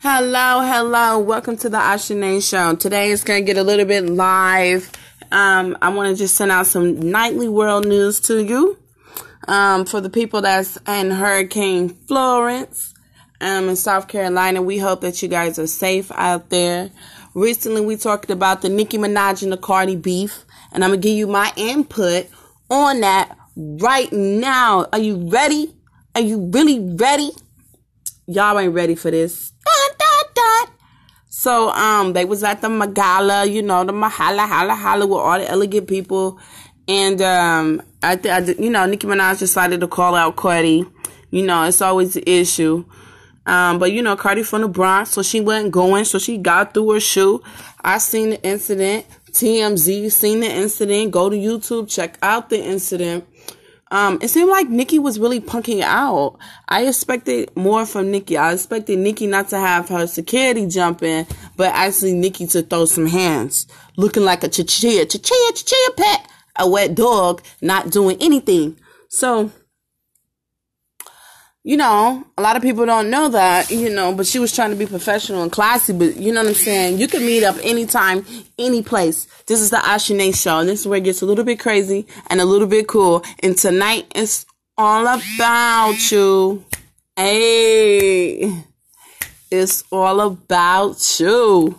Hello, hello. Welcome to the Ashanae Show. Today is going to get a little bit live. Um, I want to just send out some nightly world news to you. Um, for the people that's in Hurricane Florence um, in South Carolina, we hope that you guys are safe out there. Recently, we talked about the Nicki Minaj and the Cardi beef, and I'm going to give you my input on that right now. Are you ready? Are you really ready? Y'all ain't ready for this. So, um, they was at the Magala, you know, the Mahala, Hala, Hala with all the elegant people. And, um, I, th- I th- you know, Nicki Minaj decided to call out Cardi. You know, it's always the issue. Um, but you know, Cardi from the Bronx, so she wasn't going, so she got through her shoe. I seen the incident. TMZ seen the incident. Go to YouTube, check out the incident. Um, it seemed like Nicki was really punking out. I expected more from Nicki. I expected Nicki not to have her security jump in, but actually Nicki to throw some hands, looking like a chichia, chichia, chichia pet, a wet dog, not doing anything. So, you know, a lot of people don't know that, you know, but she was trying to be professional and classy, but you know what I'm saying? You can meet up anytime, any place. This is the Ashanae show, and this is where it gets a little bit crazy and a little bit cool. And tonight it's all about you. Hey, it's all about you.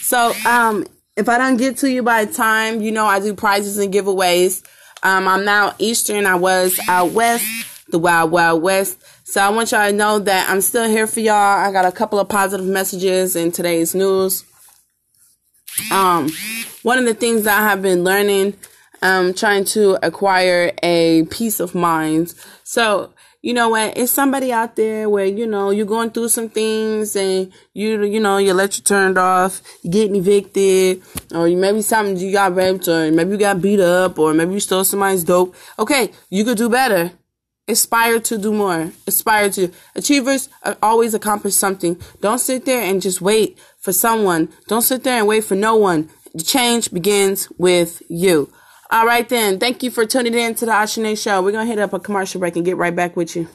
So, um, if I don't get to you by time, you know, I do prizes and giveaways. Um, I'm now Eastern. I was out West, the Wild Wild West. So I want y'all to know that I'm still here for y'all. I got a couple of positive messages in today's news. Um, one of the things that I have been learning, um, trying to acquire a peace of mind. So, you know what? It's somebody out there where, you know, you're going through some things and you, you know, your electric turned off, you're getting evicted, or you maybe something you got raped, or maybe you got beat up, or maybe you stole somebody's dope. Okay, you could do better aspire to do more. Aspire to. Achievers always accomplish something. Don't sit there and just wait for someone. Don't sit there and wait for no one. The change begins with you. All right then. Thank you for tuning in to the Ashanae Show. We're going to hit up a commercial break and get right back with you.